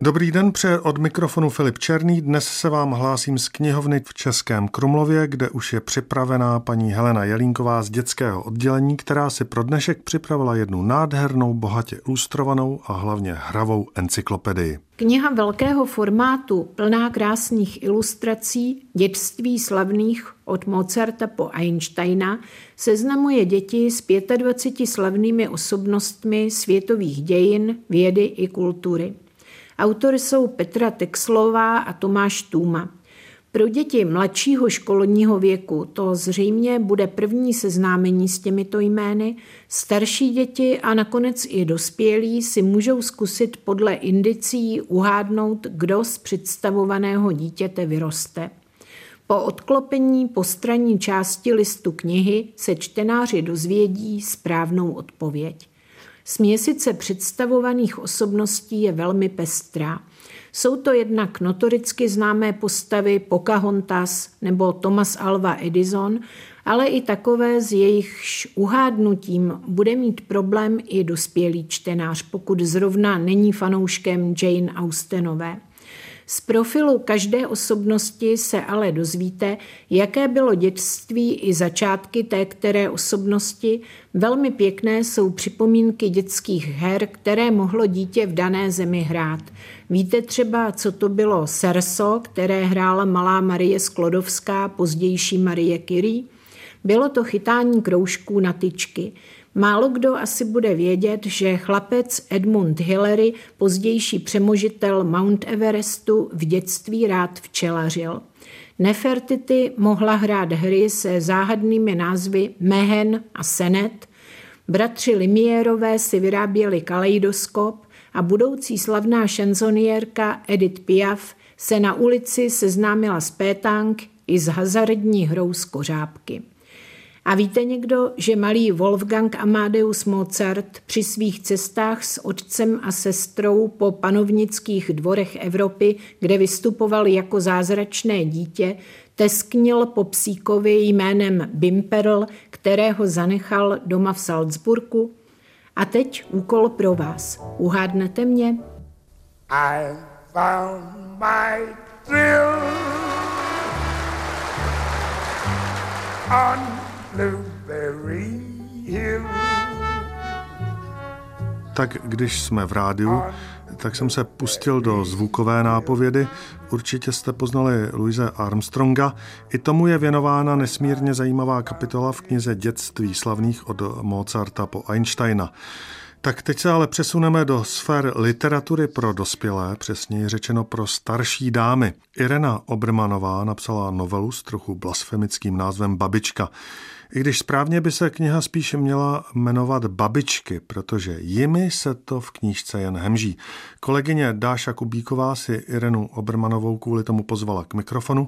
Dobrý den, pře od mikrofonu Filip Černý. Dnes se vám hlásím z knihovny v Českém Krumlově, kde už je připravená paní Helena Jelínková z dětského oddělení, která si pro dnešek připravila jednu nádhernou, bohatě ilustrovanou a hlavně hravou encyklopedii. Kniha velkého formátu, plná krásných ilustrací, dětství slavných od Mozarta po Einsteina, seznamuje děti s 25 slavnými osobnostmi světových dějin, vědy i kultury. Autory jsou Petra Texlová a Tomáš Tůma. Pro děti mladšího školního věku to zřejmě bude první seznámení s těmito jmény. Starší děti a nakonec i dospělí si můžou zkusit podle indicí uhádnout, kdo z představovaného dítěte vyroste. Po odklopení postranní části listu knihy se čtenáři dozvědí správnou odpověď. Směsice představovaných osobností je velmi pestrá. Jsou to jednak notoricky známé postavy Pocahontas nebo Thomas Alva Edison, ale i takové, s jejichž uhádnutím bude mít problém i dospělý čtenář, pokud zrovna není fanouškem Jane Austenové. Z profilu každé osobnosti se ale dozvíte, jaké bylo dětství i začátky té které osobnosti. Velmi pěkné jsou připomínky dětských her, které mohlo dítě v dané zemi hrát. Víte třeba, co to bylo Serso, které hrála malá Marie Sklodovská, pozdější Marie Curie? Bylo to chytání kroužků na tyčky. Málo kdo asi bude vědět, že chlapec Edmund Hillary, pozdější přemožitel Mount Everestu, v dětství rád včelařil. Nefertity mohla hrát hry se záhadnými názvy Mehen a Senet, bratři Limierové si vyráběli kaleidoskop a budoucí slavná šanzoniérka Edith Piaf se na ulici seznámila s pétank i s hazardní hrou z kořápky. A víte někdo, že malý Wolfgang Amadeus Mozart při svých cestách s otcem a sestrou po panovnických dvorech Evropy, kde vystupoval jako zázračné dítě, tesknil po psíkovi jménem Bimperl, kterého zanechal doma v Salzburgu? A teď úkol pro vás. Uhádnete mě? I found my thrill on. Tak když jsme v rádiu, tak jsem se pustil do zvukové nápovědy. Určitě jste poznali Louise Armstronga. I tomu je věnována nesmírně zajímavá kapitola v knize Dětství slavných od Mozarta po Einsteina. Tak teď se ale přesuneme do sfér literatury pro dospělé, přesněji řečeno pro starší dámy. Irena Obrmanová napsala novelu s trochu blasfemickým názvem Babička. I když správně by se kniha spíše měla jmenovat Babičky, protože jimi se to v knížce jen hemží. Kolegyně Dáša Kubíková si Irenu Obermanovou kvůli tomu pozvala k mikrofonu.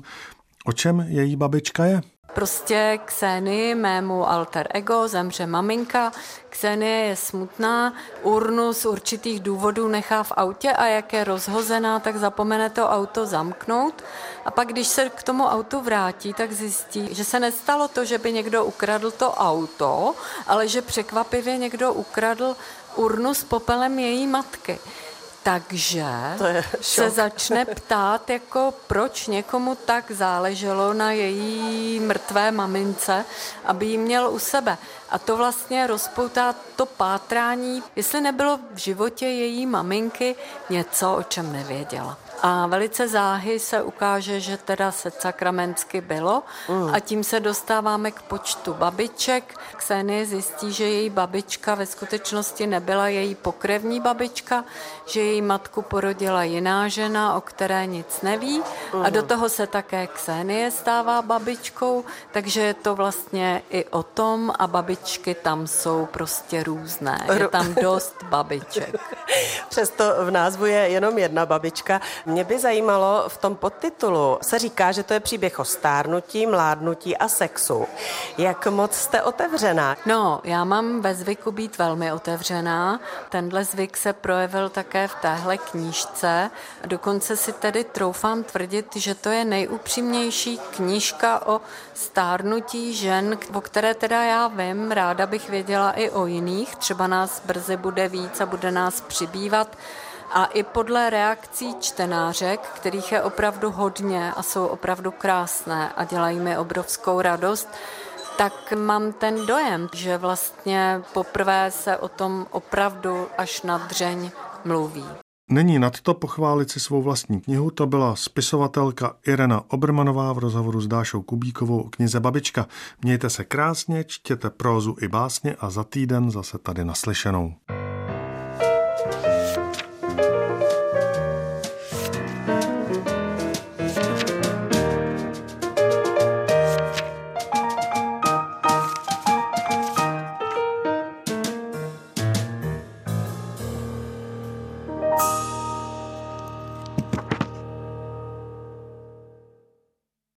O čem její babička je? Prostě Kseny, mému alter ego, zemře maminka. Ksenie je smutná, urnu z určitých důvodů nechá v autě a jak je rozhozená, tak zapomene to auto zamknout. A pak, když se k tomu autu vrátí, tak zjistí, že se nestalo to, že by někdo ukradl to auto, ale že překvapivě někdo ukradl urnu s popelem její matky. Takže se začne ptát, jako proč někomu tak záleželo na její mrtvé mamince, aby ji měl u sebe. A to vlastně rozpoutá to pátrání, jestli nebylo v životě její maminky něco, o čem nevěděla. A velice záhy se ukáže, že teda se sakramensky bylo mm. a tím se dostáváme k počtu babiček. Ksenie zjistí, že její babička ve skutečnosti nebyla její pokrevní babička, že její matku porodila jiná žena, o které nic neví mm. a do toho se také Ksenie stává babičkou, takže je to vlastně i o tom a babička babičky tam jsou prostě různé. Je tam dost babiček. Přesto v názvu je jenom jedna babička. Mě by zajímalo, v tom podtitulu se říká, že to je příběh o stárnutí, mládnutí a sexu. Jak moc jste otevřená? No, já mám ve zvyku být velmi otevřená. Tenhle zvyk se projevil také v téhle knížce. Dokonce si tedy troufám tvrdit, že to je nejupřímnější knížka o stárnutí žen, o které teda já vím, ráda bych věděla i o jiných, třeba nás brzy bude víc a bude nás přibývat. A i podle reakcí čtenářek, kterých je opravdu hodně a jsou opravdu krásné a dělají mi obrovskou radost, tak mám ten dojem, že vlastně poprvé se o tom opravdu až na dřeň mluví. Není nad to pochválit si svou vlastní knihu, to byla spisovatelka Irena Obermanová v rozhovoru s Dášou Kubíkovou o knize Babička. Mějte se krásně, čtěte prózu i básně a za týden zase tady naslyšenou.